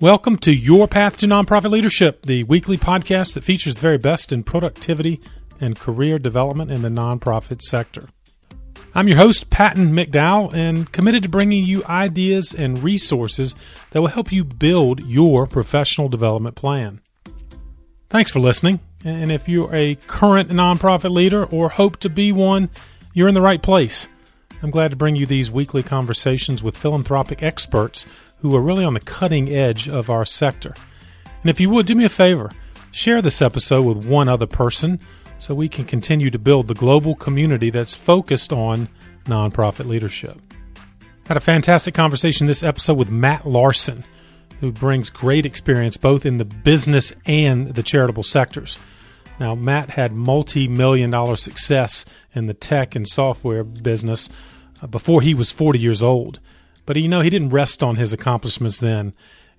Welcome to Your Path to Nonprofit Leadership, the weekly podcast that features the very best in productivity and career development in the nonprofit sector. I'm your host, Patton McDowell, and committed to bringing you ideas and resources that will help you build your professional development plan. Thanks for listening. And if you're a current nonprofit leader or hope to be one, you're in the right place. I'm glad to bring you these weekly conversations with philanthropic experts who are really on the cutting edge of our sector. And if you would, do me a favor share this episode with one other person so we can continue to build the global community that's focused on nonprofit leadership. Had a fantastic conversation this episode with Matt Larson, who brings great experience both in the business and the charitable sectors. Now, Matt had multi million dollar success in the tech and software business uh, before he was 40 years old. But you know, he didn't rest on his accomplishments then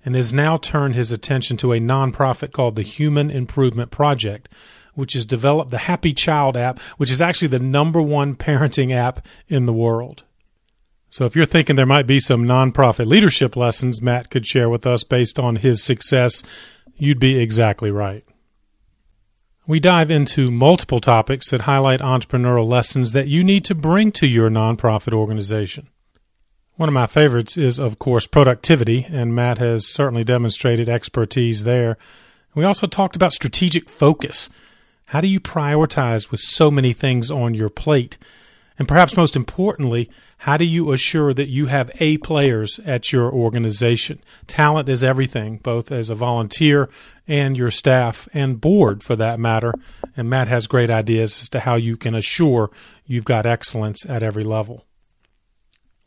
and has now turned his attention to a nonprofit called the Human Improvement Project, which has developed the Happy Child app, which is actually the number one parenting app in the world. So if you're thinking there might be some nonprofit leadership lessons Matt could share with us based on his success, you'd be exactly right. We dive into multiple topics that highlight entrepreneurial lessons that you need to bring to your nonprofit organization. One of my favorites is, of course, productivity, and Matt has certainly demonstrated expertise there. We also talked about strategic focus. How do you prioritize with so many things on your plate? And perhaps most importantly, how do you assure that you have A players at your organization? Talent is everything, both as a volunteer and your staff and board for that matter. And Matt has great ideas as to how you can assure you've got excellence at every level.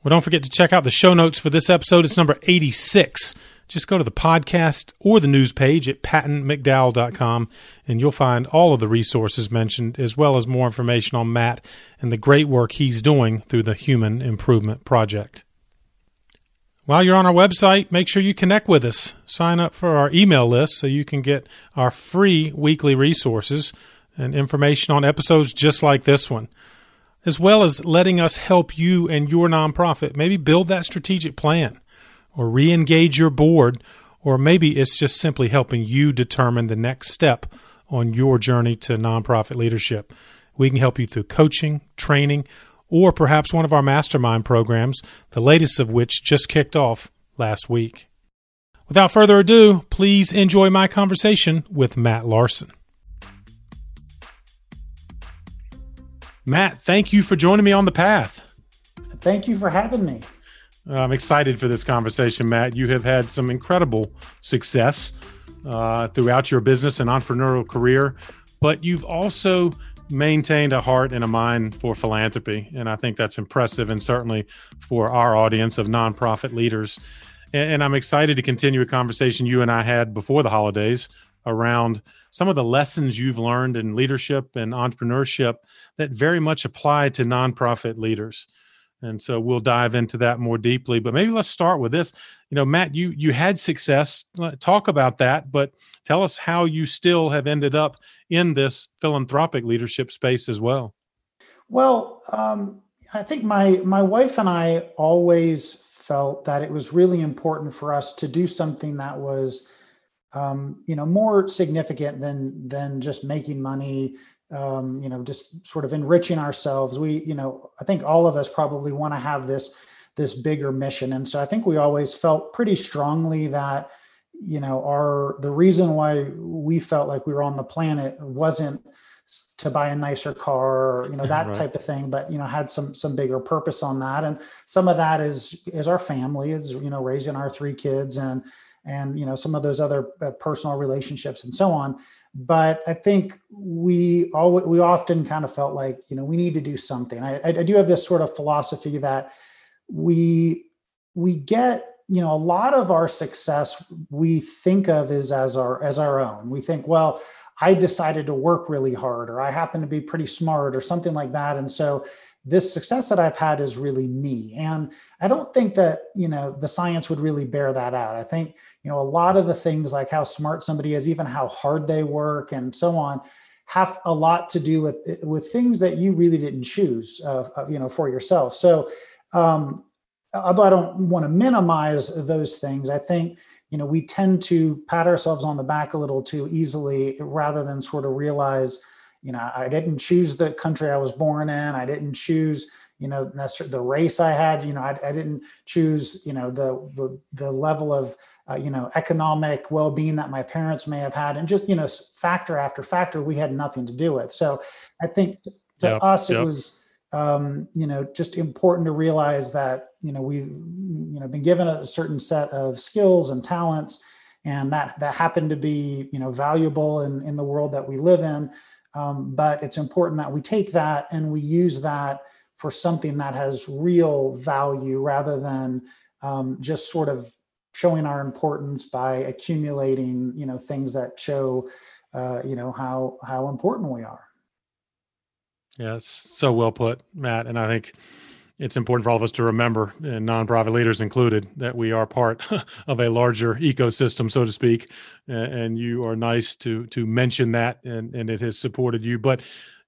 Well, don't forget to check out the show notes for this episode. It's number 86. Just go to the podcast or the news page at pattonmcdowell.com and you'll find all of the resources mentioned, as well as more information on Matt and the great work he's doing through the Human Improvement Project. While you're on our website, make sure you connect with us. Sign up for our email list so you can get our free weekly resources and information on episodes just like this one as well as letting us help you and your nonprofit maybe build that strategic plan or re engage your board, or maybe it's just simply helping you determine the next step on your journey to nonprofit leadership. We can help you through coaching, training, or perhaps one of our mastermind programs, the latest of which just kicked off last week. Without further ado, please enjoy my conversation with Matt Larson. Matt, thank you for joining me on the path. Thank you for having me. I'm excited for this conversation, Matt. You have had some incredible success uh, throughout your business and entrepreneurial career, but you've also maintained a heart and a mind for philanthropy. And I think that's impressive, and certainly for our audience of nonprofit leaders. And, and I'm excited to continue a conversation you and I had before the holidays around some of the lessons you've learned in leadership and entrepreneurship that very much apply to nonprofit leaders. And so we'll dive into that more deeply. But maybe let's start with this. You know, Matt, you you had success. Talk about that, but tell us how you still have ended up in this philanthropic leadership space as well. Well, um, I think my my wife and I always felt that it was really important for us to do something that was um, you know more significant than than just making money um, you know just sort of enriching ourselves. We you know i think all of us probably want to have this this bigger mission. And so i think we always felt pretty strongly that you know our the reason why we felt like we were on the planet wasn't to buy a nicer car or you know that right. type of thing but you know had some some bigger purpose on that. And some of that is is our family is you know raising our three kids and and you know some of those other uh, personal relationships and so on but i think we all we often kind of felt like you know we need to do something I, I do have this sort of philosophy that we we get you know a lot of our success we think of is as our as our own we think well i decided to work really hard or i happen to be pretty smart or something like that and so this success that I've had is really me. And I don't think that, you know, the science would really bear that out. I think, you know, a lot of the things like how smart somebody is, even how hard they work and so on, have a lot to do with with things that you really didn't choose, uh, you know, for yourself. So, um, although I don't want to minimize those things, I think, you know, we tend to pat ourselves on the back a little too easily rather than sort of realize, you know, I didn't choose the country I was born in. I didn't choose, you know, the race I had. You know, I, I didn't choose, you know, the the the level of, uh, you know, economic well-being that my parents may have had, and just you know, factor after factor, we had nothing to do with. So, I think to yep, us, yep. it was um, you know, just important to realize that, you know, we've, you know, been given a certain set of skills and talents, and that that happened to be, you know, valuable in, in the world that we live in. Um, but it's important that we take that and we use that for something that has real value rather than um, just sort of showing our importance by accumulating, you know, things that show, uh, you know, how how important we are. Yeah, it's so well put, Matt. And I think it's important for all of us to remember, and nonprofit leaders included, that we are part of a larger ecosystem, so to speak. And you are nice to to mention that, and, and it has supported you. But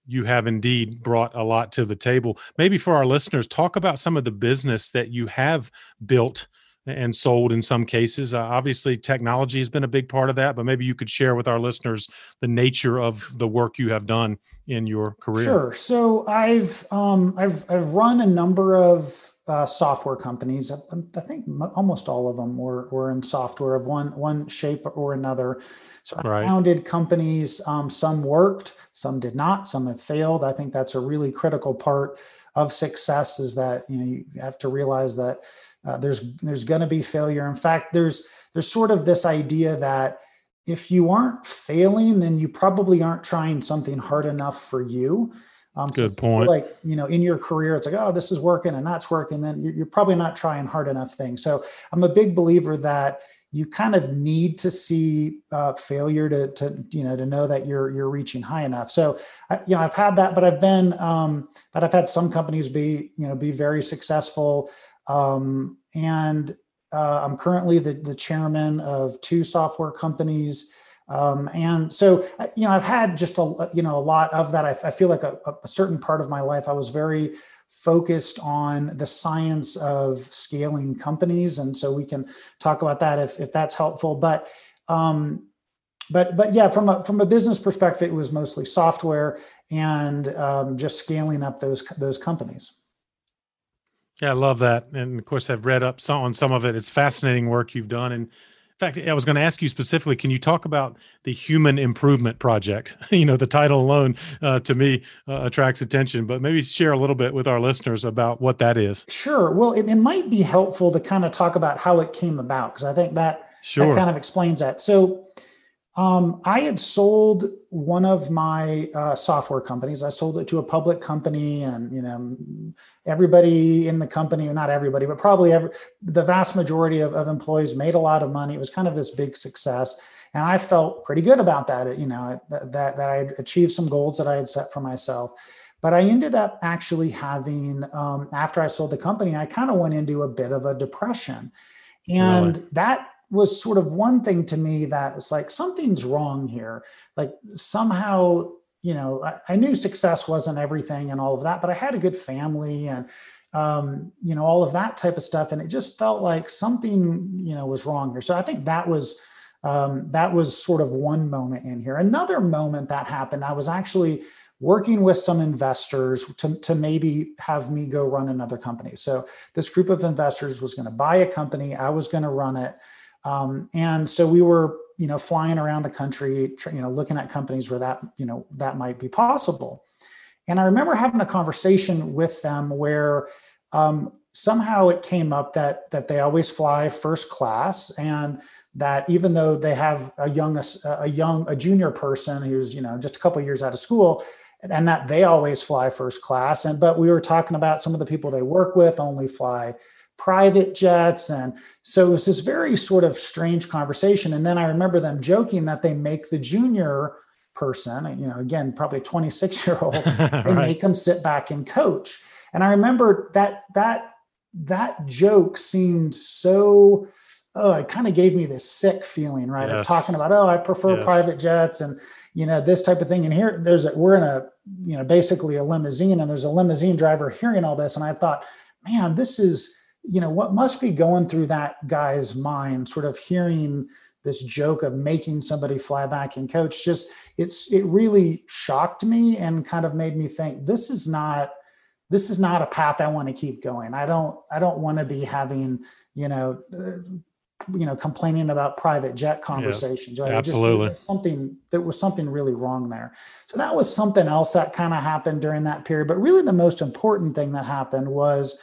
you have indeed brought a lot to the table. Maybe for our listeners, talk about some of the business that you have built and sold in some cases. Uh, obviously, technology has been a big part of that, but maybe you could share with our listeners the nature of the work you have done in your career. Sure. So I've um, I've I've run a number of uh, software companies. I, I, think almost all of them were were in software of one one shape or another. So I right. founded companies. Um, some worked, some did not. Some have failed. I think that's a really critical part of success. Is that you know you have to realize that uh, there's there's going to be failure. In fact, there's there's sort of this idea that if you aren't failing, then you probably aren't trying something hard enough for you. Um, Good so point. Like you know, in your career, it's like, oh, this is working and that's working. Then you're probably not trying hard enough things. So I'm a big believer that you kind of need to see uh, failure to, to you know to know that you're you're reaching high enough. So I, you know I've had that, but I've been um, but I've had some companies be you know be very successful. Um, and uh, I'm currently the, the chairman of two software companies. Um, and so, uh, you know, I've had just a, you know, a lot of that. I, I feel like a, a, certain part of my life, I was very focused on the science of scaling companies. And so we can talk about that if, if that's helpful. But, um, but, but yeah, from a, from a business perspective, it was mostly software and um, just scaling up those, those companies. Yeah, I love that. And of course, I've read up some, on some of it. It's fascinating work you've done. And in fact, I was going to ask you specifically can you talk about the Human Improvement Project? you know, the title alone uh, to me uh, attracts attention, but maybe share a little bit with our listeners about what that is. Sure. Well, it, it might be helpful to kind of talk about how it came about because I think that, sure. that kind of explains that. So, um, I had sold one of my uh, software companies. I sold it to a public company, and you know, everybody in the company, not everybody, but probably every, the vast majority of, of employees made a lot of money. It was kind of this big success, and I felt pretty good about that. You know, that that, that I had achieved some goals that I had set for myself. But I ended up actually having, um, after I sold the company, I kind of went into a bit of a depression, and really? that was sort of one thing to me that was like something's wrong here. Like somehow you know I, I, knew success wasn't everything and all of that but i had a good family and um, you know all of that type of stuff and it just felt like something you know was wrong here. So i think that was um, that was sort of one moment in here. Another moment that happened i was actually working with some investors to, to maybe have me go run another company. So this group of investors was going to buy a company i was going to run it um, and so we were, you know, flying around the country, you know, looking at companies where that, you know, that might be possible. And I remember having a conversation with them where um, somehow it came up that that they always fly first class, and that even though they have a young a young a junior person who's you know just a couple years out of school, and that they always fly first class. And but we were talking about some of the people they work with only fly private jets. And so it was this very sort of strange conversation. And then I remember them joking that they make the junior person, you know, again, probably 26 year old, they right. make them sit back and coach. And I remember that, that, that joke seemed so, oh, it kind of gave me this sick feeling, right? Yes. Of talking about, oh, I prefer yes. private jets and, you know, this type of thing. And here there's a, we're in a, you know, basically a limousine and there's a limousine driver hearing all this. And I thought, man, this is, you know what must be going through that guy's mind sort of hearing this joke of making somebody fly back and coach just it's it really shocked me and kind of made me think this is not this is not a path i want to keep going. I don't i don't want to be having you know uh, you know complaining about private jet conversations yeah, right absolutely. just, something there was something really wrong there. So that was something else that kind of happened during that period but really the most important thing that happened was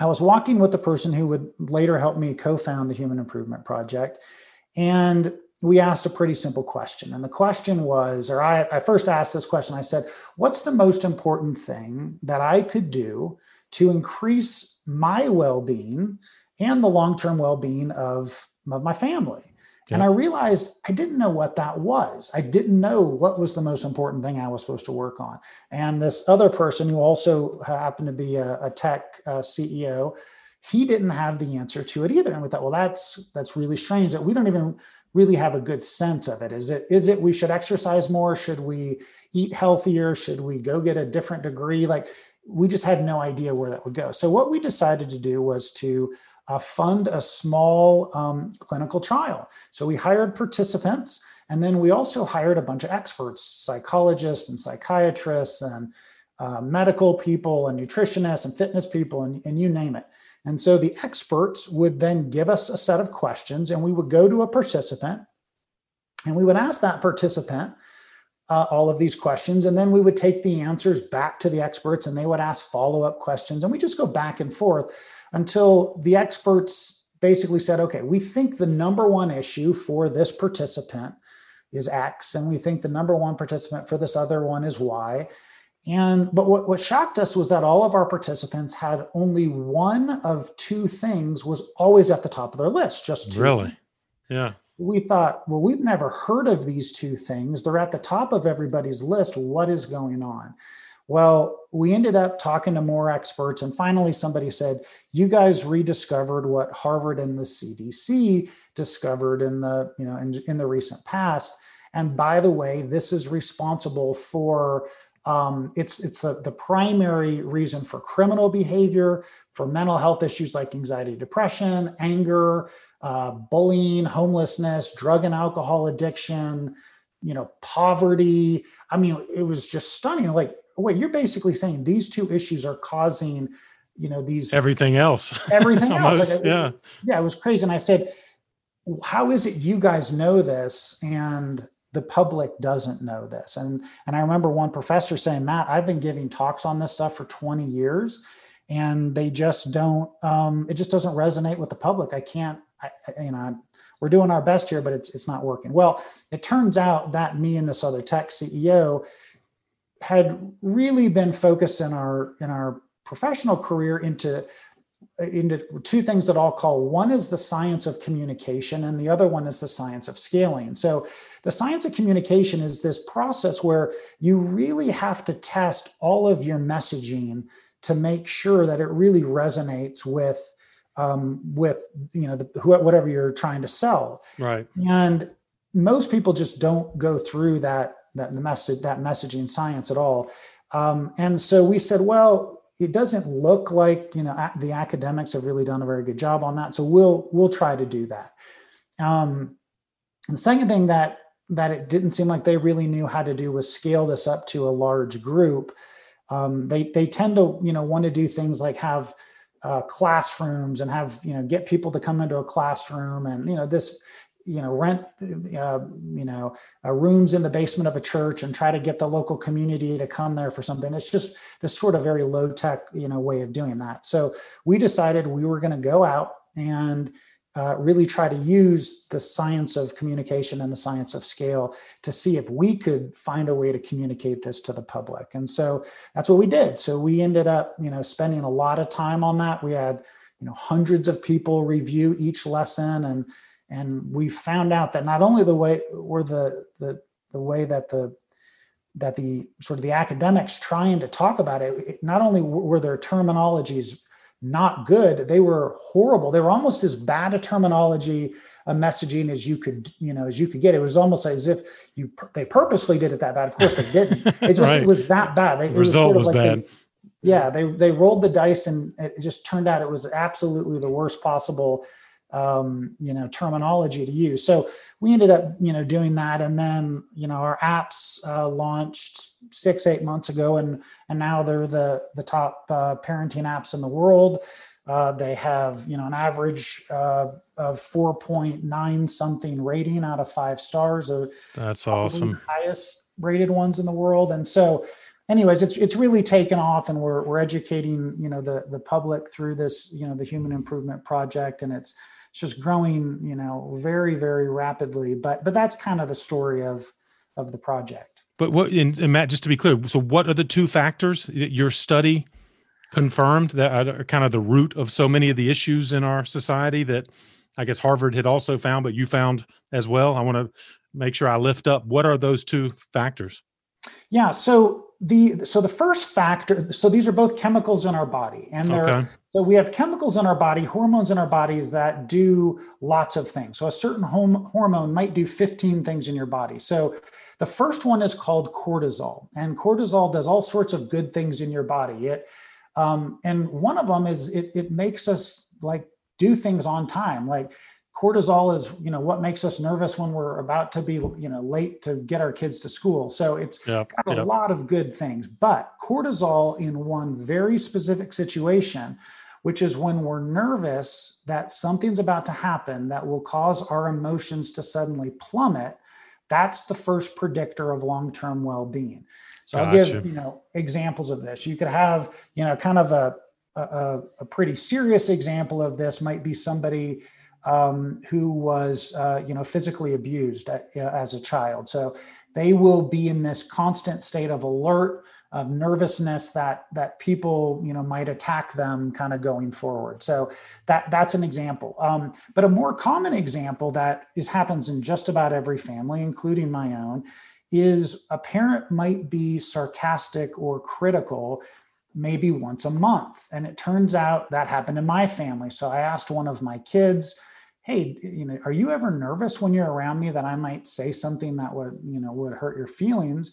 I was walking with the person who would later help me co found the Human Improvement Project. And we asked a pretty simple question. And the question was, or I, I first asked this question I said, What's the most important thing that I could do to increase my well being and the long term well being of, of my family? And I realized I didn't know what that was. I didn't know what was the most important thing I was supposed to work on. And this other person who also happened to be a, a tech uh, CEO, he didn't have the answer to it either. And we thought, well, that's that's really strange that we don't even really have a good sense of it. Is it is it we should exercise more? Should we eat healthier? Should we go get a different degree? Like we just had no idea where that would go. So what we decided to do was to uh, fund a small um, clinical trial. So we hired participants, and then we also hired a bunch of experts, psychologists and psychiatrists, and uh, medical people, and nutritionists, and fitness people, and, and you name it. And so the experts would then give us a set of questions, and we would go to a participant, and we would ask that participant uh, all of these questions. And then we would take the answers back to the experts and they would ask follow up questions. And we just go back and forth until the experts basically said, okay, we think the number one issue for this participant is X, and we think the number one participant for this other one is Y. And but what, what shocked us was that all of our participants had only one of two things was always at the top of their list, just two. Really? Things. Yeah. We thought, well, we've never heard of these two things. They're at the top of everybody's list. What is going on? Well, we ended up talking to more experts, and finally, somebody said, "You guys rediscovered what Harvard and the CDC discovered in the you know in, in the recent past." And by the way, this is responsible for um, it's it's the, the primary reason for criminal behavior, for mental health issues like anxiety, depression, anger, uh, bullying, homelessness, drug and alcohol addiction, you know, poverty. I mean, it was just stunning. Like, wait, you're basically saying these two issues are causing, you know, these everything else, everything else. like, yeah, yeah, it was crazy. And I said, how is it you guys know this and the public doesn't know this? And and I remember one professor saying, Matt, I've been giving talks on this stuff for 20 years, and they just don't. Um, it just doesn't resonate with the public. I can't. I, you know, we're doing our best here, but it's it's not working. Well, it turns out that me and this other tech CEO had really been focused in our in our professional career into into two things that I'll call one is the science of communication and the other one is the science of scaling. So the science of communication is this process where you really have to test all of your messaging to make sure that it really resonates with um, with you know the, whatever you're trying to sell. Right. And most people just don't go through that that the message that messaging science at all. Um, and so we said, well, it doesn't look like you know the academics have really done a very good job on that. So we'll we'll try to do that. Um, and the second thing that that it didn't seem like they really knew how to do was scale this up to a large group. Um, they they tend to you know want to do things like have uh, classrooms and have you know get people to come into a classroom and you know this you know rent uh, you know uh, rooms in the basement of a church and try to get the local community to come there for something. It's just this sort of very low tech you know way of doing that. So we decided we were going to go out and uh, really try to use the science of communication and the science of scale to see if we could find a way to communicate this to the public. And so that's what we did. So we ended up, you know, spending a lot of time on that. We had, you know, hundreds of people review each lesson, and and we found out that not only the way were the the the way that the that the sort of the academics trying to talk about it, not only were their terminologies not good. They were horrible. They were almost as bad a terminology, a messaging as you could, you know, as you could get. It was almost as if you they purposely did it that bad. Of course they didn't. It just right. it was that bad. It, the result was, was like bad. Yeah, they they rolled the dice, and it just turned out it was absolutely the worst possible, um, you know, terminology to use. So we ended up, you know, doing that, and then you know our apps uh, launched six eight months ago, and and now they're the the top uh, parenting apps in the world. Uh, they have you know an average uh, of 4.9 something rating out of five stars. Or That's awesome. highest rated ones in the world, and so anyways, it's it's really taken off, and we're we're educating you know the the public through this you know the Human Improvement Project, and it's it's just growing you know very very rapidly. But but that's kind of the story of of the project. But what and, and Matt, just to be clear, so what are the two factors that your study confirmed that are kind of the root of so many of the issues in our society that I guess Harvard had also found, but you found as well? I want to make sure I lift up. What are those two factors? Yeah. So the so the first factor. So these are both chemicals in our body, and they're okay. so we have chemicals in our body, hormones in our bodies that do lots of things. So a certain home hormone might do 15 things in your body. So the first one is called cortisol, and cortisol does all sorts of good things in your body. It um, and one of them is it, it makes us like do things on time. Like cortisol is, you know, what makes us nervous when we're about to be, you know, late to get our kids to school. So it's yep, got a yep. lot of good things. But cortisol in one very specific situation, which is when we're nervous that something's about to happen that will cause our emotions to suddenly plummet. That's the first predictor of long-term well-being. So gotcha. I'll give you know examples of this. You could have you know kind of a a, a pretty serious example of this might be somebody um, who was uh, you know physically abused uh, as a child. So they will be in this constant state of alert of nervousness that that people you know might attack them kind of going forward so that that's an example um, but a more common example that is happens in just about every family including my own is a parent might be sarcastic or critical maybe once a month. And it turns out that happened in my family. So I asked one of my kids, "Hey, you know, are you ever nervous when you're around me that I might say something that would, you know, would hurt your feelings?"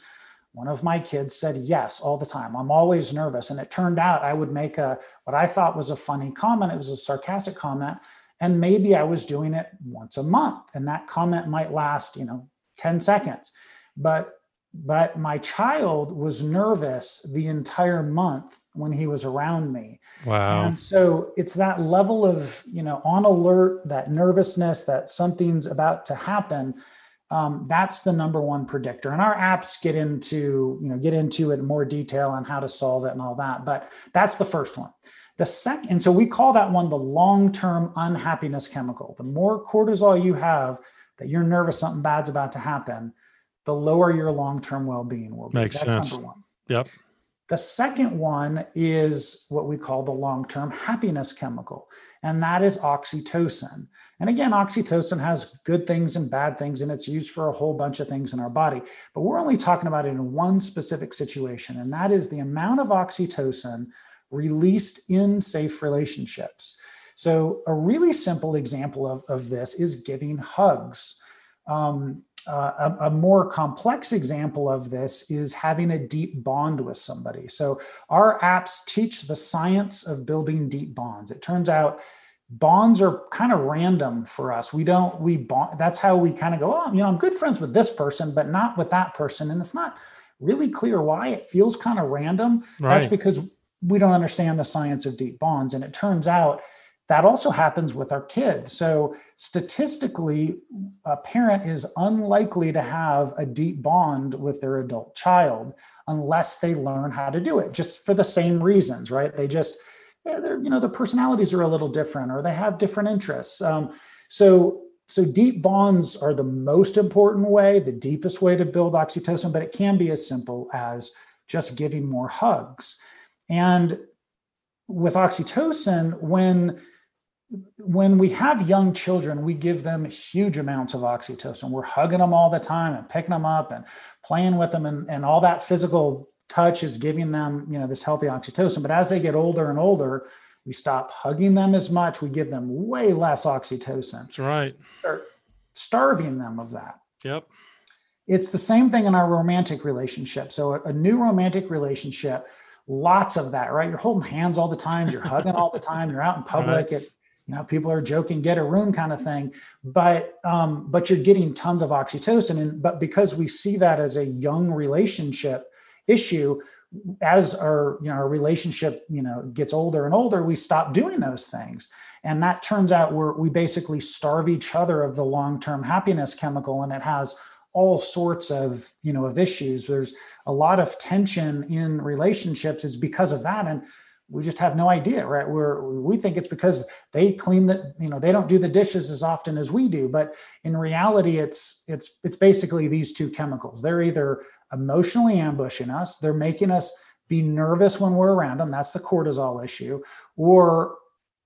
One of my kids said, "Yes, all the time. I'm always nervous." And it turned out I would make a what I thought was a funny comment. It was a sarcastic comment, and maybe I was doing it once a month, and that comment might last, you know, 10 seconds. But but my child was nervous the entire month when he was around me. Wow. And so it's that level of, you know, on alert, that nervousness that something's about to happen. Um, that's the number one predictor. And our apps get into, you know, get into it in more detail on how to solve it and all that. But that's the first one. The second, and so we call that one the long-term unhappiness chemical. The more cortisol you have that you're nervous something bad's about to happen, the lower your long-term well-being will be. Makes That's sense. number one. Yep. The second one is what we call the long-term happiness chemical, and that is oxytocin. And again, oxytocin has good things and bad things, and it's used for a whole bunch of things in our body. But we're only talking about it in one specific situation, and that is the amount of oxytocin released in safe relationships. So, a really simple example of, of this is giving hugs. Um, uh, a, a, more complex example of this is having a deep bond with somebody. So, our apps teach the science of building deep bonds. It turns out bonds are kind of random for us. We don't, we bond, that's how we kind of go, oh, you know, I'm good friends with this person, but not with that person. And it's not really clear why. It feels kind of random. Right. That's because we don't understand the science of deep bonds. And it turns out that also happens with our kids. So, statistically, a parent is unlikely to have a deep bond with their adult child unless they learn how to do it, just for the same reasons, right? They just, yeah, they're, you know, the personalities are a little different or they have different interests. Um, so, so deep bonds are the most important way, the deepest way to build oxytocin, but it can be as simple as just giving more hugs. And with oxytocin, when when we have young children, we give them huge amounts of oxytocin. We're hugging them all the time and picking them up and playing with them, and, and all that physical touch is giving them, you know, this healthy oxytocin. But as they get older and older, we stop hugging them as much. We give them way less oxytocin. That's right. Start starving them of that. Yep. It's the same thing in our romantic relationship. So a, a new romantic relationship lots of that, right? You're holding hands all the time, you're hugging all the time, you're out in public, right. it, you know, people are joking, get a room kind of thing. But um, but you're getting tons of oxytocin. And but because we see that as a young relationship issue, as our you know our relationship you know gets older and older we stop doing those things and that turns out we're we basically starve each other of the long-term happiness chemical and it has all sorts of you know of issues there's a lot of tension in relationships is because of that and we just have no idea right? We're we think it's because they clean the you know they don't do the dishes as often as we do but in reality it's it's it's basically these two chemicals. They're either emotionally ambushing us they're making us be nervous when we're around them that's the cortisol issue or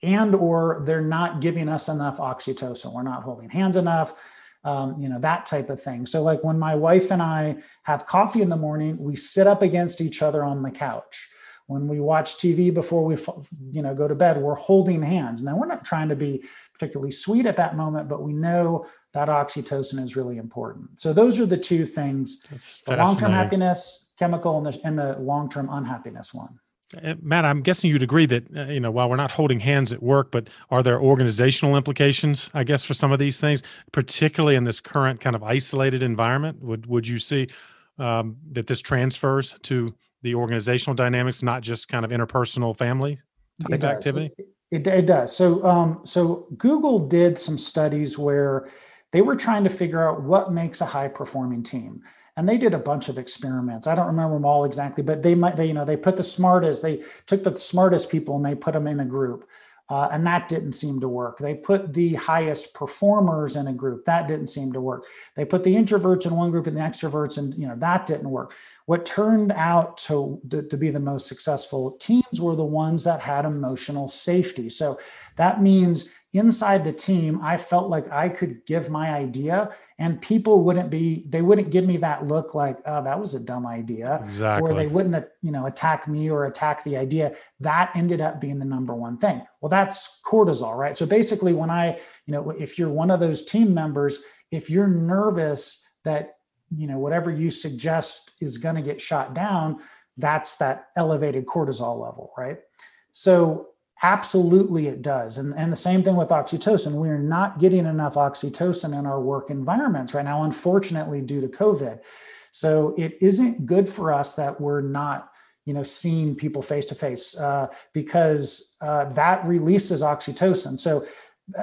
and or they're not giving us enough oxytocin we're not holding hands enough um, you know that type of thing. So like when my wife and i have coffee in the morning we sit up against each other on the couch when we watch tv before we you know go to bed we're holding hands. Now we're not trying to be particularly sweet at that moment but we know that oxytocin is really important. So those are the two things the long-term happiness chemical and the, and the long-term unhappiness one. Uh, Matt, I'm guessing you'd agree that uh, you know while we're not holding hands at work, but are there organizational implications? I guess for some of these things, particularly in this current kind of isolated environment, would would you see um, that this transfers to the organizational dynamics, not just kind of interpersonal family type activity? It, it, it, does. So um, so Google did some studies where they were trying to figure out what makes a high performing team and they did a bunch of experiments. I don't remember them all exactly but they might they you know they put the smartest they took the smartest people and they put them in a group uh, and that didn't seem to work. They put the highest performers in a group. That didn't seem to work. They put the introverts in one group and the extroverts and you know that didn't work what turned out to, to, be the most successful teams were the ones that had emotional safety so that means inside the team, I felt like I could give my idea and people wouldn't be, they wouldn't give me that look like, oh, that was a dumb idea. Exactly. Or they wouldn't, you know, attack me or attack the idea. That ended up being the number one thing. Well, that's cortisol, right? So basically, when I, you know, if you're one of those team members, if you're nervous that, you know, whatever you suggest is going to get shot down, that's that elevated cortisol level, right? So Absolutely, it does. And, and the same thing with oxytocin. We're not getting enough oxytocin in our work environments right now, unfortunately, due to COVID. So it isn't good for us that we're not you know seeing people face to face because uh, that releases oxytocin so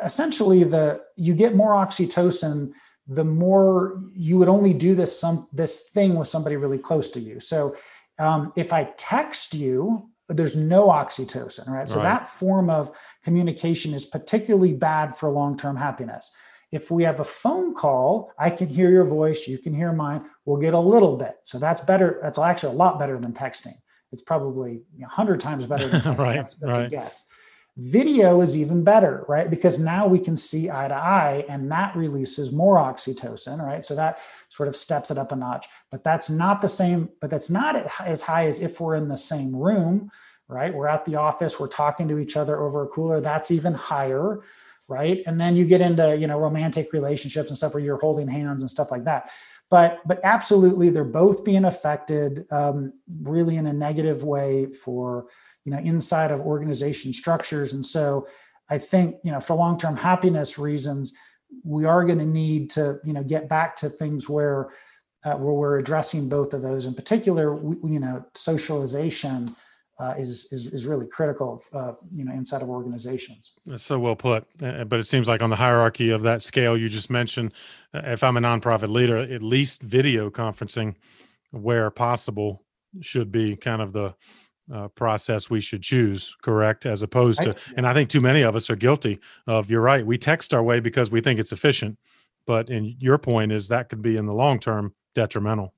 essentially the you get more oxytocin the more you would only do this some this thing with somebody really close to you so um, if i text you there's no oxytocin, right? So right. that form of communication is particularly bad for long-term happiness. If we have a phone call, I can hear your voice, you can hear mine, we'll get a little bit. So that's better. That's actually a lot better than texting. It's probably a hundred times better than texting. right, that's, that's right. a guess. Video is even better, right? Because now we can see eye to eye and that releases more oxytocin, right? So that sort of steps it up a notch. But that's not the same, but that's not as high as if we're in the same room, right? We're at the office, we're talking to each other over a cooler, that's even higher, right? And then you get into, you know, romantic relationships and stuff where you're holding hands and stuff like that but but absolutely they're both being affected um, really in a negative way for you know inside of organization structures and so i think you know for long-term happiness reasons we are going to need to you know get back to things where uh, where we're addressing both of those in particular we, you know socialization uh, is, is is really critical, uh, you know, inside of organizations. That's so well put. But it seems like on the hierarchy of that scale you just mentioned, uh, if I'm a nonprofit leader, at least video conferencing, where possible, should be kind of the uh, process we should choose, correct? As opposed to, and I think too many of us are guilty of. You're right. We text our way because we think it's efficient, but in your point is that could be in the long term detrimental.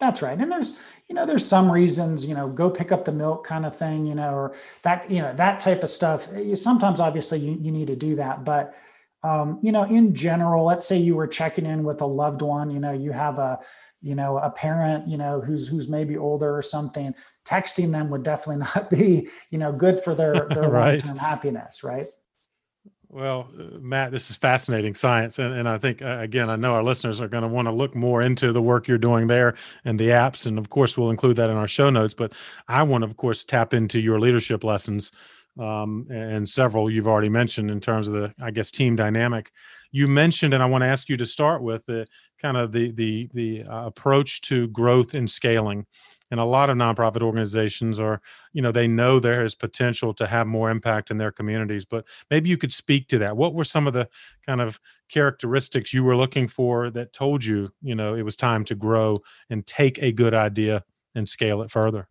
That's right. And there's, you know, there's some reasons, you know, go pick up the milk kind of thing, you know, or that, you know, that type of stuff. Sometimes obviously you, you need to do that. But, um, you know, in general, let's say you were checking in with a loved one, you know, you have a, you know a parent you know who's who's maybe older or something texting them would definitely not be you know good for their their right. long-term happiness right Well, uh, Matt, this is fascinating science. And, and I think, uh, again, I know our listeners are going to want to look more into the work you're doing there and the apps. And of course, we'll include that in our show notes. But I want to, of course, tap into your leadership lessons um, and several you've already mentioned in terms of the, I guess, team dynamic. You mentioned, and I want to ask you to start with the kind of the the the uh, approach to growth and scaling. And a lot of nonprofit organizations are you know they know there is potential to have more impact in their communities but maybe you could speak to that. What were some of the kind of characteristics you were looking for that told you you know it was time to grow and take a good idea and scale it further?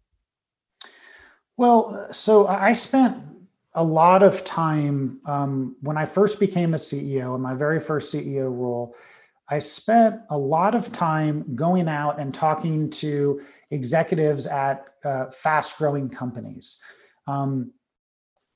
Well so i spent a lot of time um, when i first became a ceo in my very first ceo role I spent a lot of time going out and talking to executives at uh, fast growing companies. Um,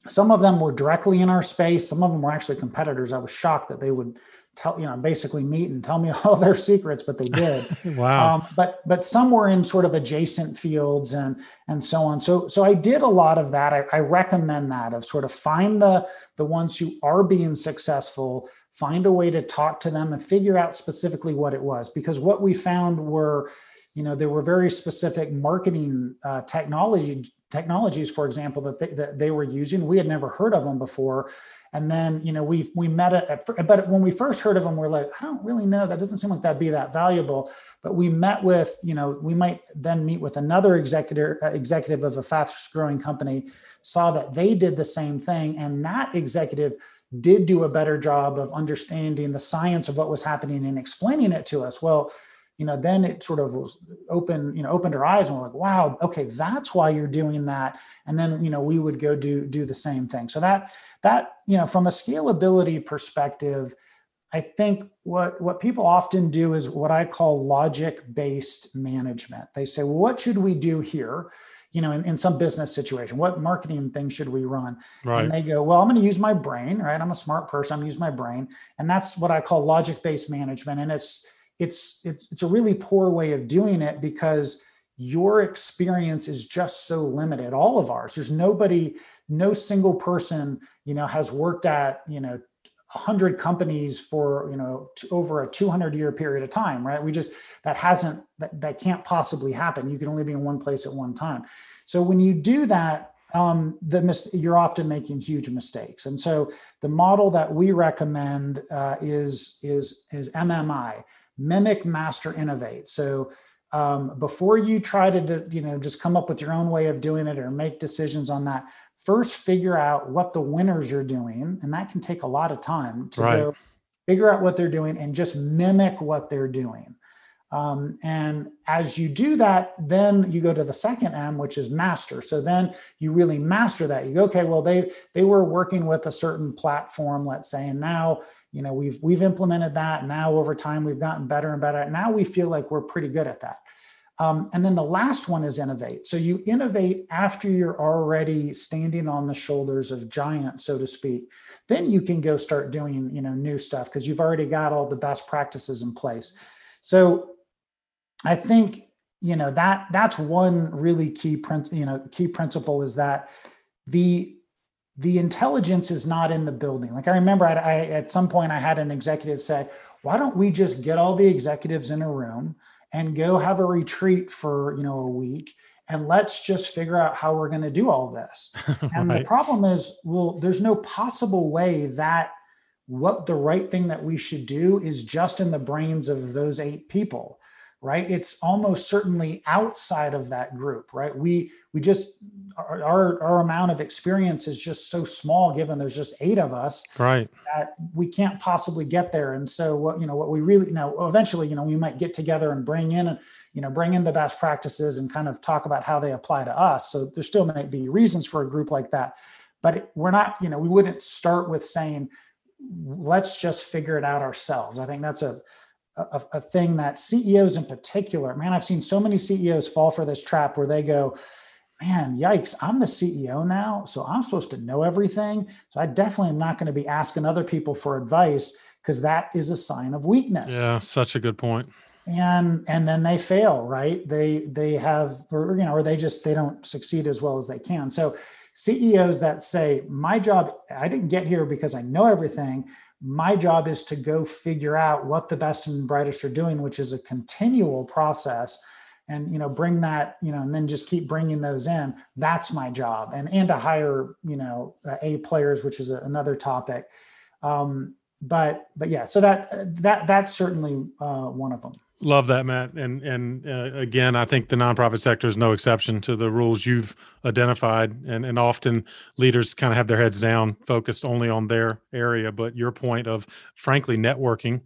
some of them were directly in our space, some of them were actually competitors. I was shocked that they would tell you know basically meet and tell me all their secrets but they did. Wow. Um, but but some were in sort of adjacent fields and and so on. So so i did a lot of that. I, I recommend that of sort of find the the ones who are being successful find a way to talk to them and figure out specifically what it was. Because what we found were you know there were very specific marketing uh, technology technologies for example that they, that they were using. We had never heard of them before. And then you know we we met it at, but when we first heard of them we're like i don't really know. That doesn't seem like that'd be that valuable. But we met with you know we might then meet with another executive uh, executive of a fast growing company saw that they did the same thing and that executive did do a better job of understanding the science of what was happening and explaining it to us. Well you know then it sort of was open you know opened our eyes and we're like wow okay that's why you're doing that and then you know we would go do do the same thing so that that you know from a scalability perspective i think what what people often do is what i call logic based management they say well what should we do here you know, in, in some business situation, what marketing thing should we run? Right. And they go, well, I'm going to use my brain, right? I'm a smart person. I'm going to use my brain. And that's what I call logic based management. And it's, it's, it's, it's a really poor way of doing it because your experience is just so limited. All of ours, there's nobody, no single person, you know, has worked at, you know, 100 companies for you know over a 200 year period of time right? We just that hasn't that, that can't possibly happen. You can only be in one place at one time. So when you do that um, the mis- you're often making huge mistakes. And so the model that we recommend uh, is is is mmi mimic master innovate. So um, before you try to you know just come up with your own way of doing it or make decisions on that first figure out what the winners are doing and that can take a lot of time to right. go figure out what they're doing and just mimic what they're doing. Um, and as you do that then you go to the second m which is master. So then you really master that. You go okay well they they were working with a certain platform let's say and now you know we've we've implemented that now over time we've gotten better and better now we feel like we're pretty good at that um, and then the last one is innovate. So you innovate after you're already standing on the shoulders of giants, so to speak. Then you can go start doing, you know, new stuff because you've already got all the best practices in place. So I think, you know, that that's one really key print, you know, key principle is that the the intelligence is not in the building. Like I remember I, I at some point I had an executive say, why don't we just get all the executives in a room? and go have a retreat for you know a week and let's just figure out how we're going to do all this and right. the problem is well there's no possible way that what the right thing that we should do is just in the brains of those eight people right? It's almost certainly outside of that group right? We we just our, our, amount of experience is just so small given there's just eight of us right. that we can't possibly get there. And so what you know what we really you know eventually you know we might get together and bring in you know bring in the best practices and kind of talk about how they apply to us. So there still might be reasons for a group like that but we're not you know we wouldn't start with saying let's just figure it out ourselves. I think that's a a, a thing that CEOs in particular, man, I've seen so many CEOs fall for this trap where they go, man, yikes, I'm the CEO now. So I'm supposed to know everything. So I definitely am not going to be asking other people for advice because that is a sign of weakness. Yeah, such a good point. And and then they fail, right? They they have or you know, or they just they don't succeed as well as they can. So CEOs that say, my job, I didn't get here because I know everything. My job is to go figure out what the best and brightest are doing, which is a continual process and you know bring that you know and then just keep bringing those in. That's my job. And and to hire you know uh, a players which is a, another topic. Um but but yeah so that that that's certainly uh one of them Love that, Matt. And and uh, again, I think the nonprofit sector is no exception to the rules you've identified. And and often leaders kind of have their heads down, focused only on their area. But your point of, frankly, networking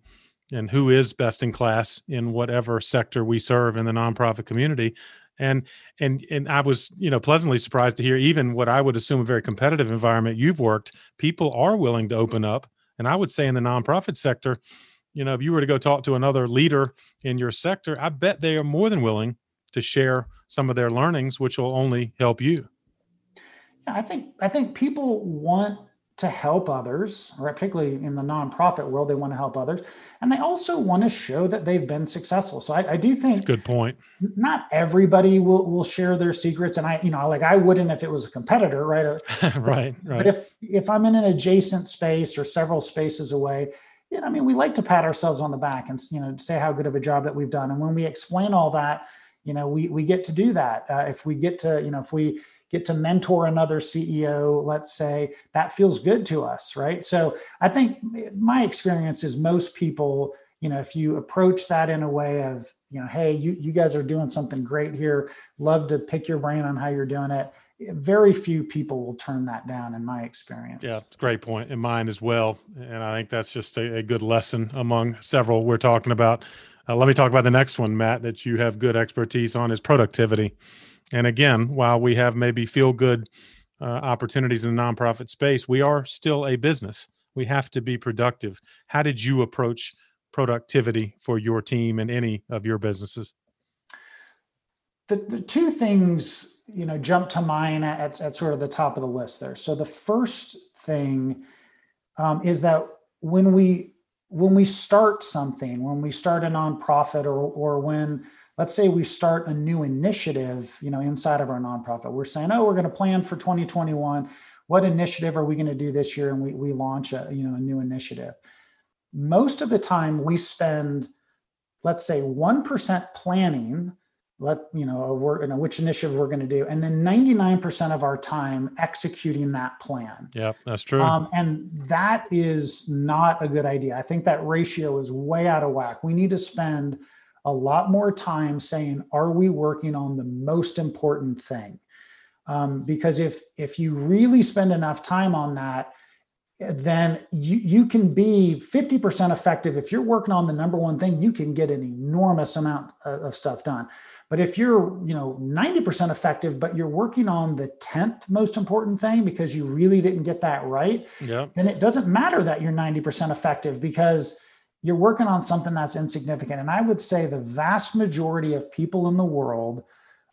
and who is best in class in whatever sector we serve in the nonprofit community, and and and I was you know pleasantly surprised to hear even what I would assume a very competitive environment you've worked. People are willing to open up, and I would say in the nonprofit sector you know, if you were to go talk to another leader in your sector, I bet they are more than willing to share some of their learnings, which will only help you. Yeah, I think I think people want to help others, right? Particularly in the nonprofit world, they want to help others, and they also want to show that they've been successful. So I, I do think good point. Not everybody will will share their secrets, and I, you know, like I wouldn't if it was a competitor, right? right, right. But if if I'm in an adjacent space or several spaces away, know, I mean, we like to pat ourselves on the back and you know say how good of a job that we've done. And when we explain all that, you know, we we get to do that. Uh, if we get to, you know, if we get to mentor another CEO, let's say, that feels good to us, right? So I think my experience is most people, you know, if you approach that in a way of, you know, hey, you you guys are doing something great here, love to pick your brain on how you're doing it very few people will turn that down in my experience. Yeah it's a great point in mine as well and i think that's just a, a good lesson among several we're talking about. Uh, let me talk about the next one matt that you have good expertise on is productivity. And again while we have maybe feel good uh, opportunities in the nonprofit space we are still a business. We have to be productive. How did you approach productivity for your team and any of your businesses? The, the two things you know jump to mind at, at sort of the top of the list there. So the first thing um, is that when we when we start something when we start a nonprofit or or when let's say we start a new initiative you know inside of our nonprofit we're saying oh we're going to plan for 2021 what initiative are we going to do this year? And we, we launch a you know a new initiative. Most of the time we spend let's say 1% planning let you know a work you know which initiative we're going to do. And then 99% of our time executing that plan. Yeah that's true. Um, and that is not a good idea. I think that ratio is way out of whack. We need to spend a lot more time saying are we working on the most important thing? Um, because if if you really spend enough time on that then you, you can be 50% effective. If you're working on the number one thing you can get an enormous amount of stuff done but if you're, you know, 90% effective, but you're working on the 10th most important thing because you really didn't get that right, yeah. then it doesn't matter that you're 90% effective because you're working on something that's insignificant. And I would say the vast majority of people in the world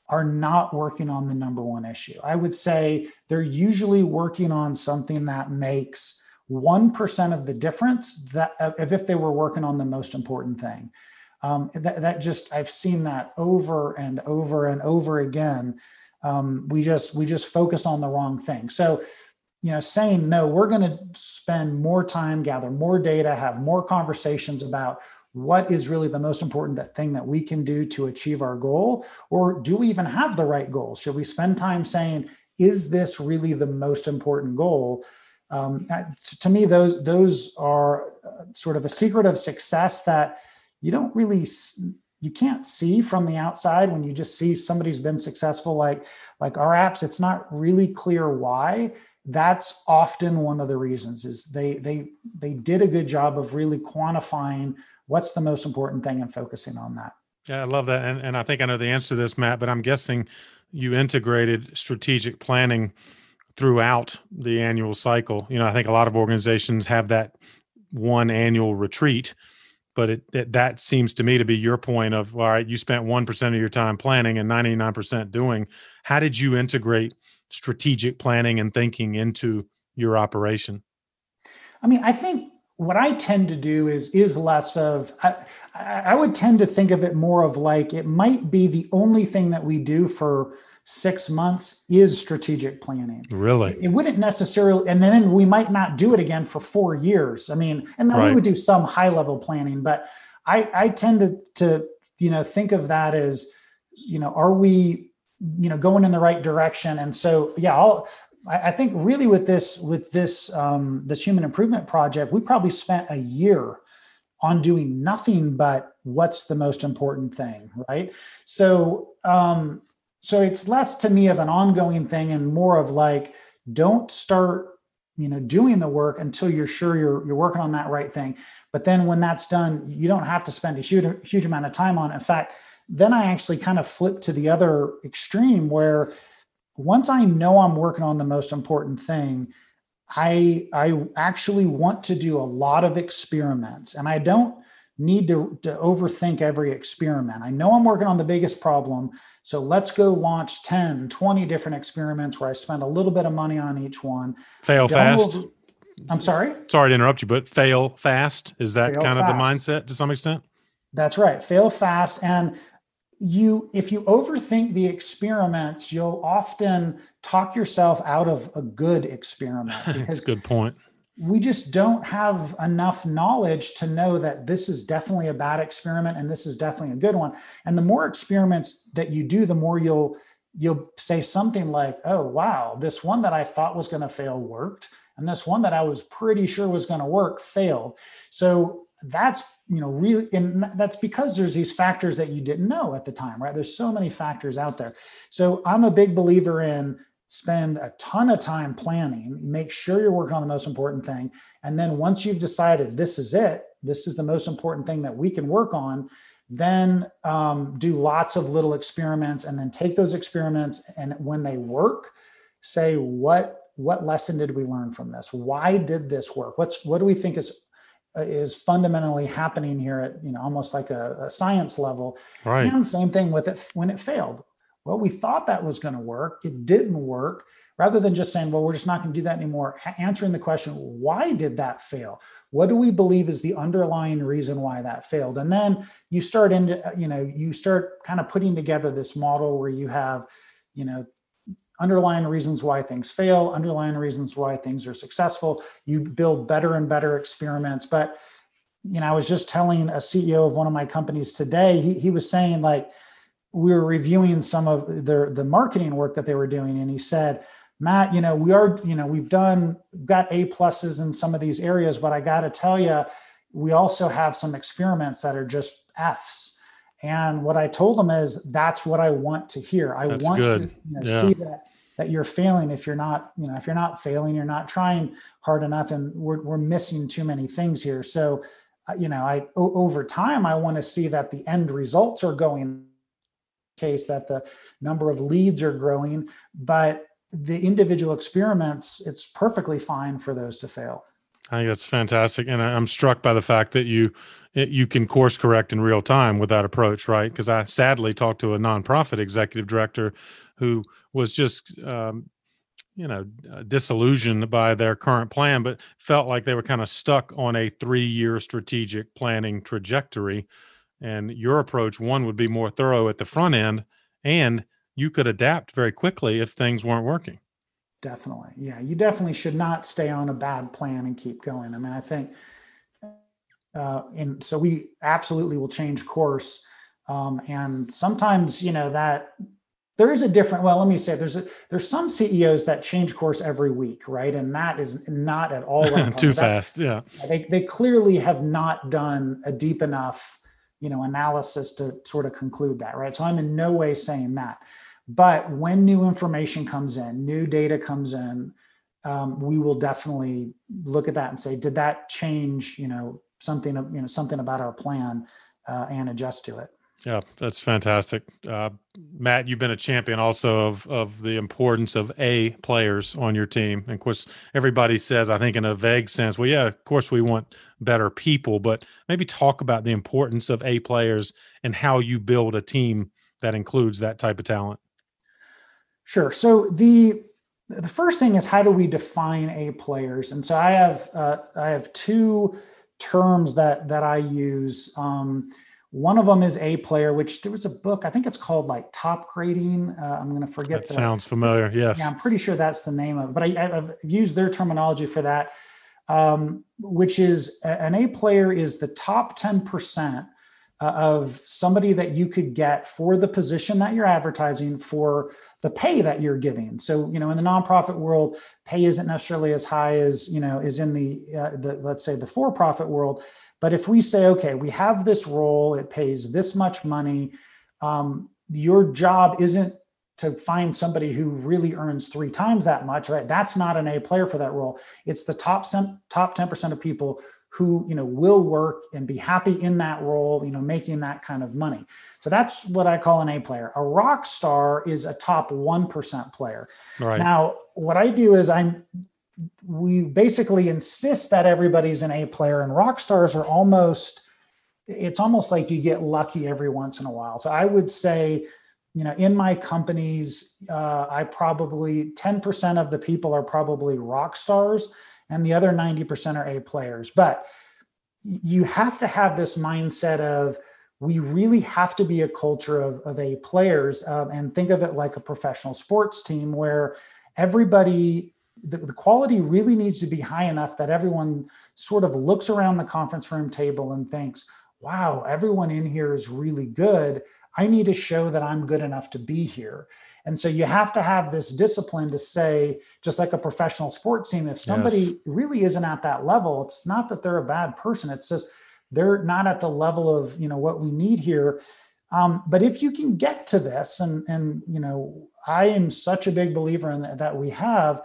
are not working on the number one issue. I would say they're usually working on something that makes 1% of the difference that if they were working on the most important thing um, that, that just i've seen that over and over and over again. Um, we just we just focus on the wrong thing. So you know saying no we're going to spend more time gather more data have more conversations about what is really the most important that thing that we can do to achieve our goal or do we even have the right goal? Should we spend time saying is this really the most important goal? Um, to me those those are uh, sort of a secret of success that you don't really you can't see from the outside when you just see somebody's been successful like like our apps it's not really clear why. That's often one of the reasons is they they they did a good job of really quantifying what's the most important thing and focusing on that. Yeah i love that and, and i think i know the answer to this matt but i'm guessing you integrated strategic planning throughout the annual cycle. You know i think a lot of organizations have that one annual retreat but it, it, that seems to me to be your point of all right you spent 1% of your time planning and 99% doing. How did you integrate strategic planning and thinking into your operation? I mean i think what i tend to do is is less of I, I would tend to think of it more of like it might be the only thing that we do for six months is strategic planning. Really? It, it wouldn't necessarily, and then we might not do it again for four years. I mean, and then right. we would do some high level planning, but I, I tend to, to, you know, think of that as, you know, are we, you know, going in the right direction? And so, yeah, I'll, I, I think really with this, with this, um, this human improvement project, we probably spent a year on doing nothing but what's the most important thing, right? So, um, so it's less to me of an ongoing thing and more of like don't start you know doing the work until you're sure you're you're working on that right thing. But then when that's done you don't have to spend a huge huge amount of time on it. In fact then i actually kind of flip to the other extreme where once i know i'm working on the most important thing i i actually want to do a lot of experiments. And i don't need to, to overthink every experiment i know i'm working on the biggest problem so let's go launch 10, 20 different experiments where I spend a little bit of money on each one. Fail fast. I'm sorry? Sorry to interrupt you, but fail fast. Is that fail kind fast. of the mindset to some extent? That's right. Fail fast. And you if you overthink the experiments, you'll often talk yourself out of a good experiment. That's a good point we just don't have enough knowledge to know that this is definitely a bad experiment and this is definitely a good one. And the more experiments that you do the more you'll you'll say something like oh wow this one that i thought was going to fail worked and this one that i was pretty sure was going to work failed. So that's you know really and that's because there's these factors that you didn't know at the time right? There's so many factors out there. So i'm a big believer in spend a ton of time planning, make sure you're working on the most important thing. And then once you've decided this is it, this is the most important thing that we can work on, then um, do lots of little experiments and then take those experiments and when they work, say what what lesson did we learn from this? Why did this work? What's what do we think is is fundamentally happening here at you know almost like a, a science level right and same thing with it when it failed well, we thought that was going to work. It didn't work. Rather than just saying, well, we're just not going to do that anymore, answering the question, why did that fail? What do we believe is the underlying reason why that failed? And then you start into, uh, you know, you start kind of putting together this model where you have, you know, underlying reasons why things fail, underlying reasons why things are successful. You build better and better experiments. But, you know, I was just telling a CEO of one of my companies today, he, he was saying, like, we were reviewing some of the the marketing work that they were doing, and he said, Matt, you know, we are, you know, we've done got A pluses in some of these areas, but I got to tell you, we also have some experiments that are just Fs. And what I told them is that's what I want to hear. I that's want good. to you know, yeah. see that that you're failing if you're not, you know, if you're not failing, you're not trying hard enough, and we're we're missing too many things here. So, uh, you know, I o- over time I want to see that the end results are going case that the number of leads are growing, but the individual experiments, it's perfectly fine for those to fail. I think that's fantastic, and I'm struck by the fact that you you can course correct in real time with that approach, right? Because I sadly talked to a nonprofit executive director who was just um, you know uh, disillusioned by their current plan, but felt like they were kind of stuck on a three year strategic planning trajectory and your approach, one, would be more thorough at the front end, and you could adapt very quickly if things weren't working. Definitely. Yeah. You definitely should not stay on a bad plan and keep going. I mean, I think, uh, and so we absolutely will change course. Um, and sometimes, you know, that there is a different, well, let me say there's a, there's some CEOs that change course every week, right? And that is not at all too fast. Yeah. They, they clearly have not done a deep enough you know analysis to sort of conclude that right? So i'm in no way saying that. But when new information comes in new data comes in um, we will definitely look at that and say did that change you know something you know something about our plan uh, and adjust to it yeah, that's fantastic. Uh, Matt, you've been a champion also of of the importance of A players on your team. And of course, everybody says, I think in a vague sense, well, yeah, of course we want better people, but maybe talk about the importance of A players and how you build a team that includes that type of talent. Sure. So the the first thing is how do we define A players? And so I have uh, I have two terms that that I use. Um, one of them is a player, which there was a book, I think it's called like Topgrading. Uh, I'm going to forget. That the, sounds familiar. Yes. Yeah, I'm pretty sure that's the name of it. But I, have used their terminology for that, um, which is an A player is the top 10% uh, of somebody that you could get for the position that you're advertising for the pay that you're giving. So, you know, in the nonprofit world, pay isn't necessarily as high as, you know, is in the, uh, the let's say the for-profit world but if we say, okay, we have this role, it pays this much money, um, your job isn't to find somebody who really earns three times that much, right? That's not an A player for that role. It's the top top 10% of people who, you know, will work and be happy in that role, you know, making that kind of money. So that's what I call an A player. A rock star is a top 1% player. Right. Now, what I do is I'm we basically insist that everybody's an A player, and rock stars are almost it's almost like you get lucky every once in a while. So I would say, you know, in my companies, uh, I probably 10% of the people are probably rock stars, and the other 90% are A players. But you have to have this mindset of we really have to be a culture of, of A players um, and think of it like a professional sports team where everybody the, the quality really needs to be high enough that everyone sort of looks around the conference room table and thinks, wow, everyone in here is really good. I need to show that I'm good enough to be here. And so you have to have this discipline to say, just like a professional sports team, if somebody yes. really isn't at that level, it's not that they're a bad person. It's just they're not at the level of you know what we need here. Um, but if you can get to this, and and you know, I am such a big believer in that, that we have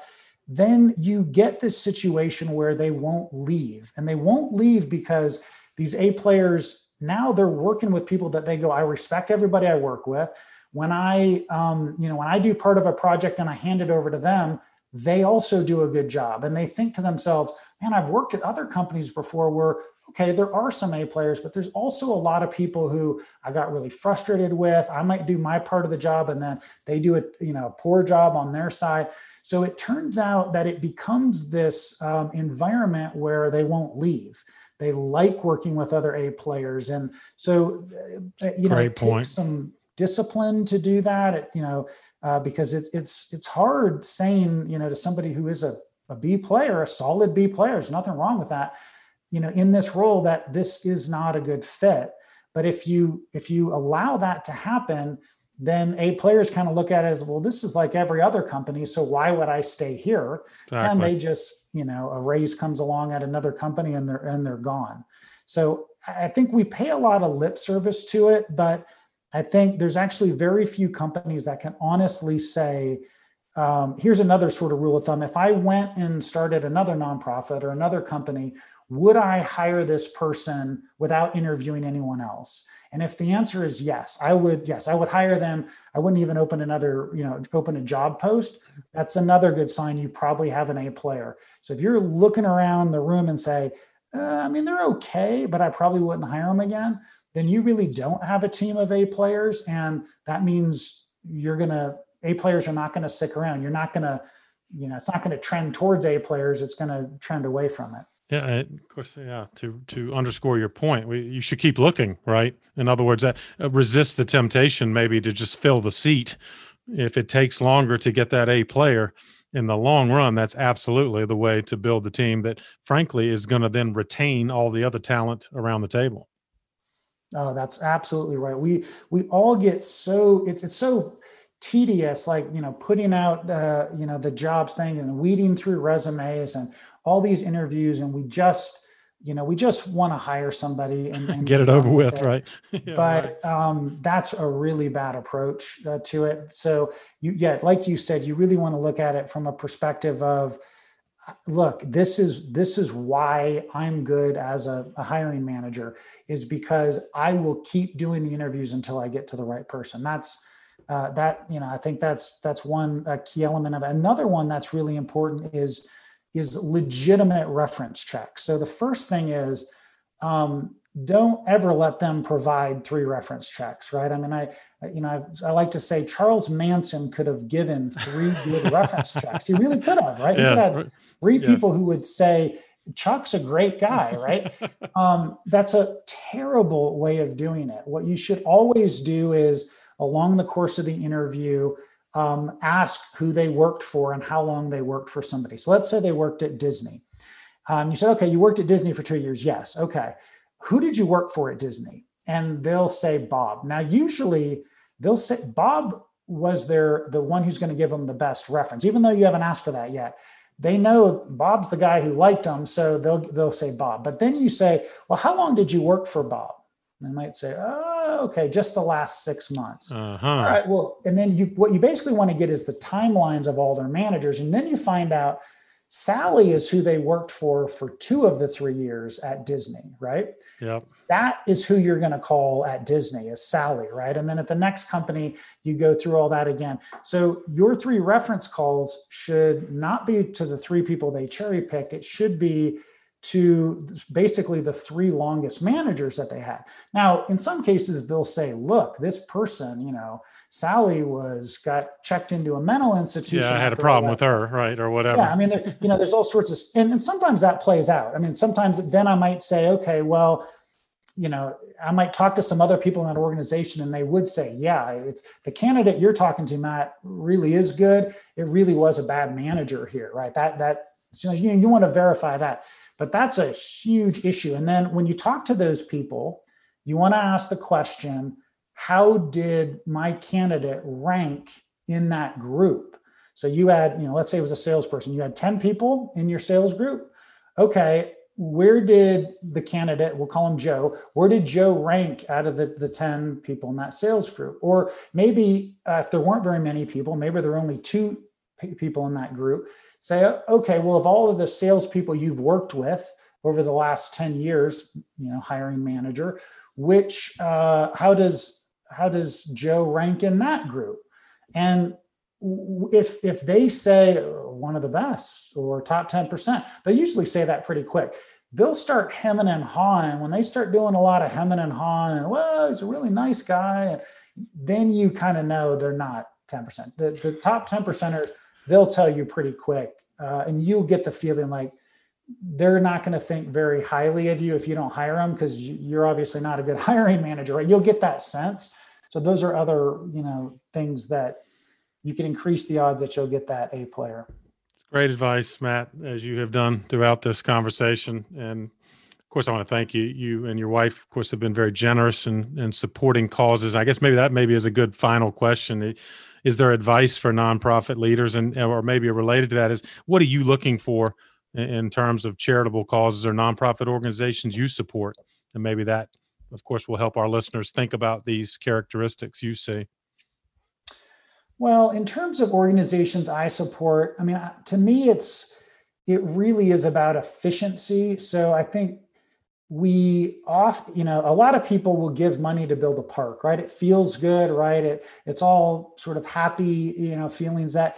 then you get this situation where they won't leave. And they won't leave because these A players now they're working with people that they go, I respect everybody I work with. When I, um, you know, when I do part of a project and I hand it over to them, they also do a good job. And they think to themselves, man, I've worked at other companies before where, okay, there are some A players, but there's also a lot of people who I got really frustrated with. I might do my part of the job and then they do a, you know, a poor job on their side. So it turns out that it becomes this um, environment where they won't leave. They like working with other A players, and so uh, you know Great it point. takes some discipline to do that. It, you know uh, because it, it's it's hard saying you know to somebody who is a, a B player, a solid B player. There's nothing wrong with that. You know, in this role, that this is not a good fit. But if you if you allow that to happen, then A players kind of look at it as well, this is like every other company. So why would I stay here? Exactly. And they just, you know, a raise comes along at another company and they're and they're gone. So I think we pay a lot of lip service to it, but I think there's actually very few companies that can honestly say, um, here's another sort of rule of thumb. If I went and started another nonprofit or another company, would I hire this person without interviewing anyone else? And if the answer is yes, I would, yes, I would hire them. I wouldn't even open another, you know, open a job post. That's another good sign you probably have an A player. So if you're looking around the room and say, uh, I mean, they're okay, but I probably wouldn't hire them again, then you really don't have a team of A players. And that means you're going to, A players are not going to stick around. You're not going to, you know, it's not going to trend towards A players. It's going to trend away from it. Yeah, of course. Yeah, to to underscore your point, we, you should keep looking, right? In other words, uh, resist the temptation maybe to just fill the seat. If it takes longer to get that A player, in the long run, that's absolutely the way to build the team that, frankly, is going to then retain all the other talent around the table. Oh, that's absolutely right. We we all get so it's it's so tedious, like you know, putting out uh, you know the jobs thing and weeding through resumes and all these interviews and we just you know we just want to hire somebody and, and get it over with, it. right yeah, but right. Um, that's a really bad approach uh, to it so you yeah like you said you really want to look at it from a perspective of uh, look this is this is why i'm good as a, a hiring manager is because i will keep doing the interviews until i get to the right person that's uh, that you know i think that's that's one key element of it. another one that's really important is is legitimate reference checks. So the first thing is um, don't ever let them provide three reference checks, right? I mean, I, you know, I, I like to say Charles Manson could have given three good reference checks. He really could have, right? Yeah. He could have three yeah. people who would say, Chuck's a great guy, right? um, that's a terrible way of doing it. What you should always do is, along the course of the interview, um, ask who they worked for and how long they worked for somebody. So let's say they worked at Disney. Um, you said, okay, you worked at Disney for two years. Yes. Okay. Who did you work for at Disney? And they'll say Bob. Now, usually they'll say Bob was there the one who's going to give them the best reference, even though you haven't asked for that yet. They know Bob's the guy who liked them, so they'll they'll say Bob. But then you say, well, how long did you work for Bob? They might say, oh, okay, just the last six months. Uh-huh. All right, well, and then you what you basically want to get is the timelines of all their managers, and then you find out Sally is who they worked for for two of the three years at Disney, right? Yep. That is who you're going to call at Disney is Sally, right? And then at the next company, you go through all that again. So your three reference calls should not be to the three people they cherry pick. It should be to basically the three longest managers that they had. Now, in some cases, they'll say, look, this person, you know, Sally was got checked into a mental institution. Yeah, I had a problem with her, right, or whatever. Yeah, I mean, you know, there's all sorts of, and, and sometimes that plays out. I mean, sometimes then I might say, okay, well, you know, I might talk to some other people in that organization, and they would say, yeah, it's the candidate you're talking to, Matt, really is good. It really was a bad manager here, right? That that you, know, you want to verify that, but that's a huge issue. And then when you talk to those people, you want to ask the question how did my candidate rank in that group? So you had, you know, let's say it was a salesperson, you had 10 people in your sales group. Okay, where did the candidate, we'll call him Joe, where did Joe rank out of the, the 10 people in that sales group? Or maybe uh, if there weren't very many people, maybe there were only two people in that group, say, okay, well, of all of the salespeople you've worked with over the last 10 years, you know, hiring manager, which, uh, how does how does Joe rank in that group? And if if they say one of the best or top 10%, they usually say that pretty quick. They'll start hemming and hawing when they start doing a lot of hemming and hawing and well, he's a really nice guy. and Then you kind of know they're not 10%. The, the top 10 percenters, they'll tell you pretty quick. Uh, and you'll get the feeling like they're not going to think very highly of you if you don't hire them because you're obviously not a good hiring manager, right? You'll get that sense. So those are other, you know, things that you can increase the odds that you'll get that A player. Great advice, Matt, as you have done throughout this conversation. And course, I want to thank you. You and your wife, of course, have been very generous in, in supporting causes. I guess maybe that maybe is a good final question. Is there advice for nonprofit leaders, and uh, or maybe related to that is what are you looking for in terms of charitable causes or nonprofit organizations you support, and maybe that of course, will help our listeners think about these characteristics you see. Well, in terms of organizations I support, I mean, to me, it's it really is about efficiency. So I think we off, you know, a lot of people will give money to build a park, right? It feels good, right? It it's all sort of happy, you know, feelings that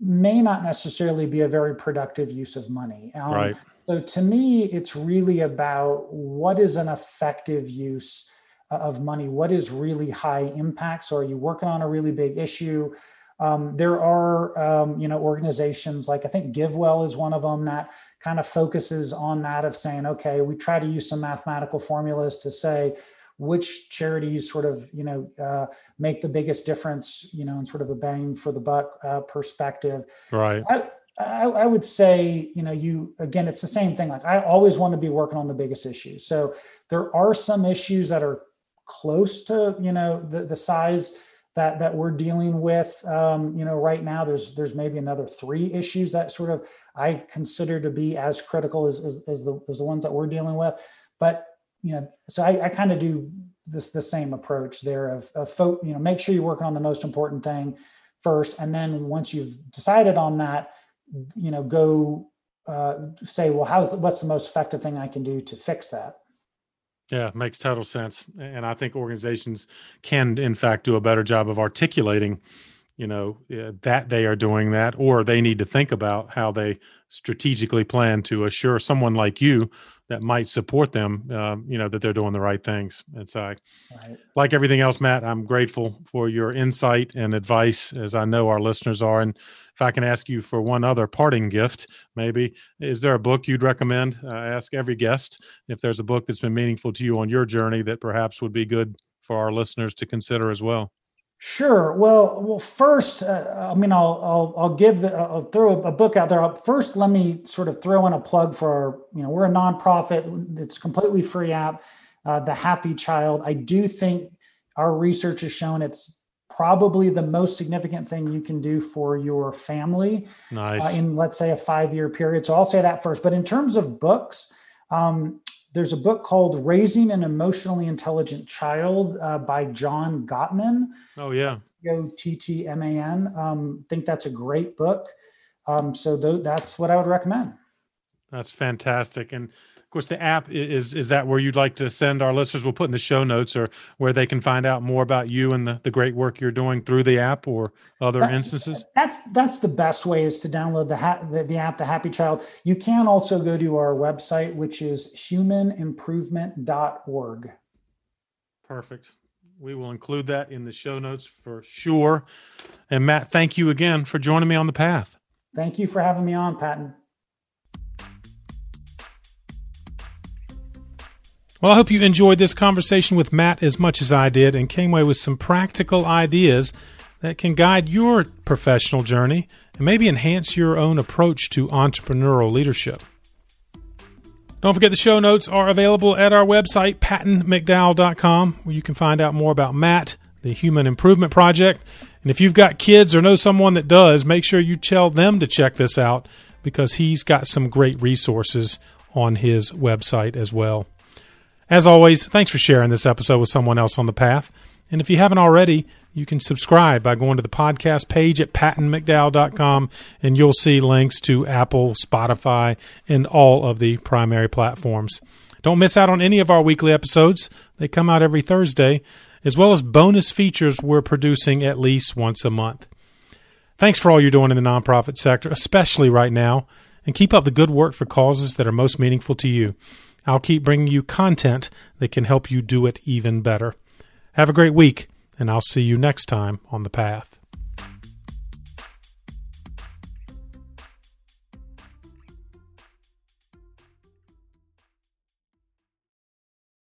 may not necessarily be a very productive use of money. Um, right. So to me, it's really about what is an effective use of money? What is really high impact? So are you working on a really big issue? Um, there are, um, you know, organizations like I think GiveWell is one of them that kind of focuses on that of saying, okay, we try to use some mathematical formulas to say which charities sort of, you know, uh, make the biggest difference, you know, in sort of a bang for the buck uh, perspective. Right. I, I, I, would say, you know, you again, it's the same thing. Like I always want to be working on the biggest issues. So there are some issues that are close to, you know, the the size that that we're dealing with. Um, you know, right now there's there's maybe another three issues that sort of I consider to be as critical as as, as the as the ones that we're dealing with. But you know, so I, I kind of do this the same approach there of, of folk, you know, make sure you're working on the most important thing first, and then once you've decided on that you know go uh, say well how's the, what's the most effective thing i can do to fix that yeah makes total sense and i think organizations can in fact do a better job of articulating you know eh, that they are doing that or they need to think about how they strategically plan to assure someone like you that might support them, uh, you know, that they're doing the right things. And so, I, Right. like everything else, Matt, I'm grateful for your insight and advice, as I know our listeners are. And if I can ask you for one other parting gift, maybe, is there a book you'd recommend? Uh, I ask every guest if there's a book that's been meaningful to you on your journey that perhaps would be good for our listeners to consider as well. Sure. Well, well, first, uh, I mean, I'll, I'll, I'll give the, I'll throw a book out there. First, let me sort of throw in a plug for our, you know, we're a nonprofit. It's completely free app, uh, the Happy Child. I do think our research has shown it's probably the most significant thing you can do for your family Nice. uh, in, let's say, a five-year period. So I'll say that first. But in terms of books, um, there's a book called Raising an Emotionally Intelligent Child uh, by John Gottman. oh, yeah. O T T M A N. Um, think that's a great book. Um, so th- that's what I would recommend. That's fantastic. And of course, the app is is that where you'd like to send our listeners? We'll put in the show notes or where they can find out more about you and the, the great work you're doing through the app or other That- instances. That's that's the best way is to download the, ha- the the app, the Happy Child. You can also go to our website, which is humanimprovement.org. Perfect. We will include that in the show notes for sure. And Matt, thank you again for joining me on the path. Thank you for having me on, Patton. Well, I hope you enjoyed this conversation with Matt as much as I did and came away with some practical ideas that can guide your professional journey and maybe enhance your own approach to entrepreneurial leadership. Don't forget the show notes are available at our website, pattonmcdowell.com, where you can find out more about Matt, the Human Improvement Project. And if you've got kids or know someone that does, make sure you tell them to check this out because he's got some great resources on his website as well. As always, thanks for sharing this episode with someone else on the path. And if you haven't already, you can subscribe by going to the podcast page at pattonmcdowell.com and you'll see links to Apple, Spotify, and all of the primary platforms. Don't miss out on any of our weekly episodes. They come out every Thursday, as well as bonus features we're producing at least once a month. Thanks for all you're doing in the nonprofit sector, especially right now, and keep up the good work for causes that are most meaningful to you. I'll keep bringing you content that can help you do it even better. Have a great week, and I'll see you next time on the path.